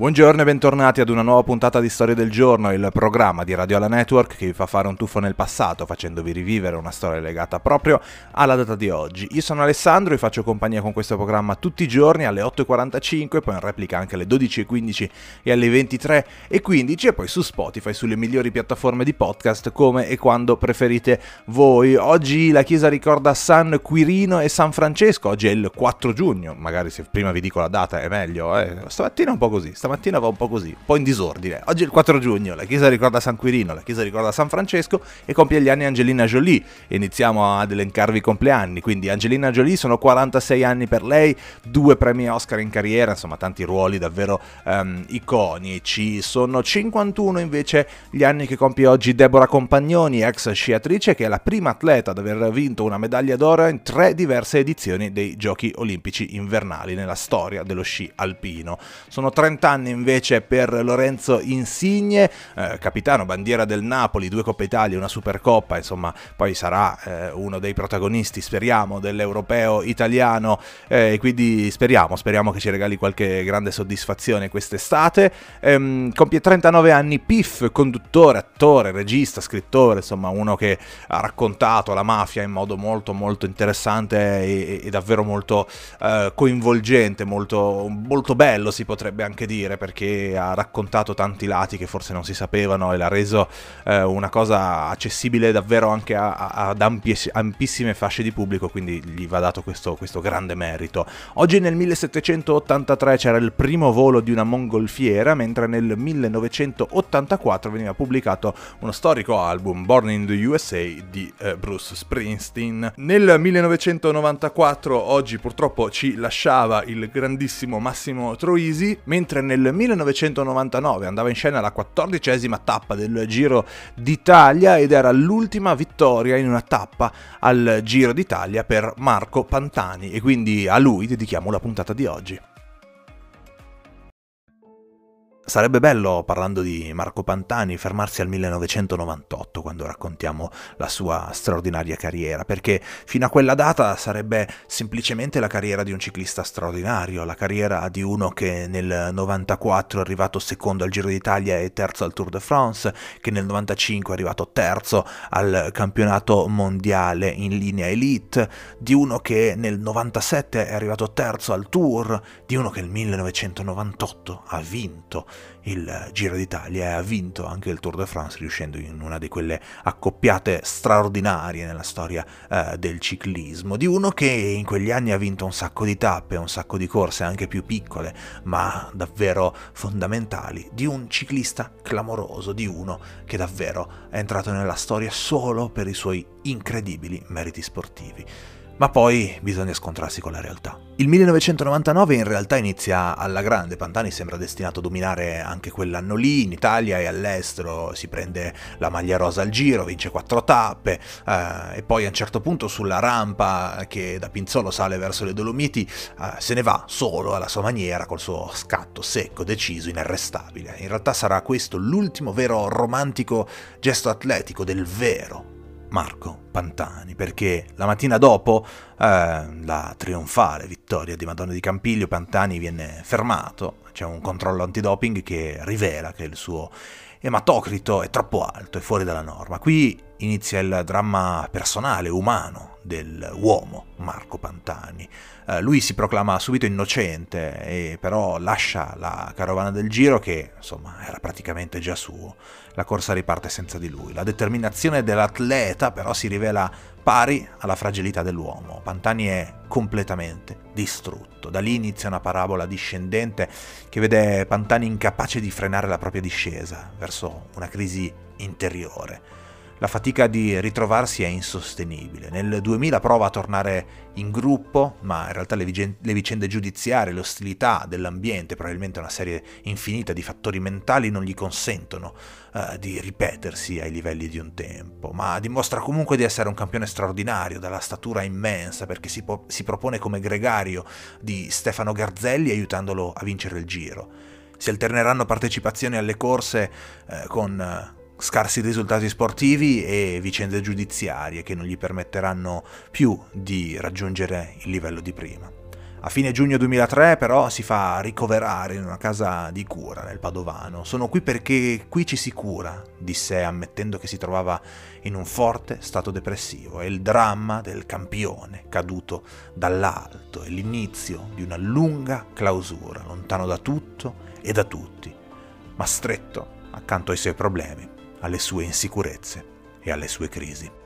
Buongiorno e bentornati ad una nuova puntata di Storia del Giorno, il programma di Radio Alla Network che vi fa fare un tuffo nel passato facendovi rivivere una storia legata proprio alla data di oggi. Io sono Alessandro e faccio compagnia con questo programma tutti i giorni alle 8.45, poi in replica anche alle 12.15 e alle 23.15 e poi su Spotify, sulle migliori piattaforme di podcast come e quando preferite voi. Oggi la chiesa ricorda San Quirino e San Francesco, oggi è il 4 giugno, magari se prima vi dico la data è meglio, eh. stamattina è un po' così, stamattina stamattina va un po' così, un po' in disordine. Oggi è il 4 giugno, la chiesa ricorda San Quirino, la chiesa ricorda San Francesco e compie gli anni Angelina Jolie. Iniziamo ad elencarvi i compleanni, quindi Angelina Jolie sono 46 anni per lei, due premi Oscar in carriera, insomma tanti ruoli davvero um, iconici. Sono 51 invece gli anni che compie oggi Deborah Compagnoni, ex sciatrice, che è la prima atleta ad aver vinto una medaglia d'oro in tre diverse edizioni dei Giochi Olimpici invernali nella storia dello sci alpino. Sono 30 anni anni invece per Lorenzo Insigne, eh, capitano, bandiera del Napoli, due Coppa Italia, una Supercoppa, insomma poi sarà eh, uno dei protagonisti, speriamo, dell'europeo italiano e eh, quindi speriamo, speriamo che ci regali qualche grande soddisfazione quest'estate. Ehm, compie 39 anni Piff, conduttore, attore, regista, scrittore, insomma uno che ha raccontato la mafia in modo molto molto interessante e, e davvero molto eh, coinvolgente, molto, molto bello si potrebbe anche dire dire perché ha raccontato tanti lati che forse non si sapevano e l'ha reso eh, una cosa accessibile davvero anche a, a, ad ampies, ampissime fasce di pubblico, quindi gli va dato questo, questo grande merito. Oggi nel 1783 c'era il primo volo di una mongolfiera, mentre nel 1984 veniva pubblicato uno storico album, Born in the USA, di eh, Bruce Springsteen. Nel 1994, oggi purtroppo ci lasciava il grandissimo Massimo Troisi, mentre nel nel 1999 andava in scena la quattordicesima tappa del Giro d'Italia ed era l'ultima vittoria in una tappa al Giro d'Italia per Marco Pantani e quindi a lui dedichiamo la puntata di oggi. Sarebbe bello, parlando di Marco Pantani, fermarsi al 1998 quando raccontiamo la sua straordinaria carriera, perché fino a quella data sarebbe semplicemente la carriera di un ciclista straordinario, la carriera di uno che nel 94 è arrivato secondo al Giro d'Italia e terzo al Tour de France, che nel 95 è arrivato terzo al campionato mondiale in linea elite, di uno che nel 97 è arrivato terzo al Tour, di uno che nel 1998 ha vinto il Giro d'Italia e ha vinto anche il Tour de France riuscendo in una di quelle accoppiate straordinarie nella storia eh, del ciclismo, di uno che in quegli anni ha vinto un sacco di tappe, un sacco di corse anche più piccole, ma davvero fondamentali, di un ciclista clamoroso, di uno che davvero è entrato nella storia solo per i suoi incredibili meriti sportivi. Ma poi bisogna scontrarsi con la realtà. Il 1999 in realtà inizia alla grande, Pantani sembra destinato a dominare anche quell'anno lì, in Italia e all'estero, si prende la maglia rosa al giro, vince quattro tappe eh, e poi a un certo punto sulla rampa che da Pinzolo sale verso le Dolomiti eh, se ne va solo alla sua maniera col suo scatto secco, deciso, inarrestabile. In realtà sarà questo l'ultimo vero romantico gesto atletico del vero Marco Pantani, perché la mattina dopo eh, la trionfale vittoria di Madonna di Campiglio, Pantani viene fermato, c'è un controllo antidoping che rivela che il suo ematocrito è troppo alto, è fuori dalla norma. Qui inizia il dramma personale, umano, dell'uomo Marco Pantani. Eh, lui si proclama subito innocente, e però lascia la carovana del giro che insomma era praticamente già suo. La corsa riparte senza di lui. La determinazione dell'atleta però si rivela pari alla fragilità dell'uomo. Pantani è completamente distrutto. Da lì inizia una parabola discendente che vede Pantani incapace di frenare la propria discesa verso una crisi interiore. La fatica di ritrovarsi è insostenibile. Nel 2000 prova a tornare in gruppo, ma in realtà le, vigen- le vicende giudiziarie, l'ostilità dell'ambiente, probabilmente una serie infinita di fattori mentali non gli consentono uh, di ripetersi ai livelli di un tempo, ma dimostra comunque di essere un campione straordinario, dalla statura immensa, perché si, po- si propone come gregario di Stefano Garzelli aiutandolo a vincere il giro. Si alterneranno partecipazioni alle corse eh, con... Scarsi risultati sportivi e vicende giudiziarie che non gli permetteranno più di raggiungere il livello di prima. A fine giugno 2003 però si fa ricoverare in una casa di cura nel Padovano. Sono qui perché qui ci si cura, disse ammettendo che si trovava in un forte stato depressivo. È il dramma del campione caduto dall'alto, è l'inizio di una lunga clausura, lontano da tutto e da tutti, ma stretto accanto ai suoi problemi, alle sue insicurezze e alle sue crisi.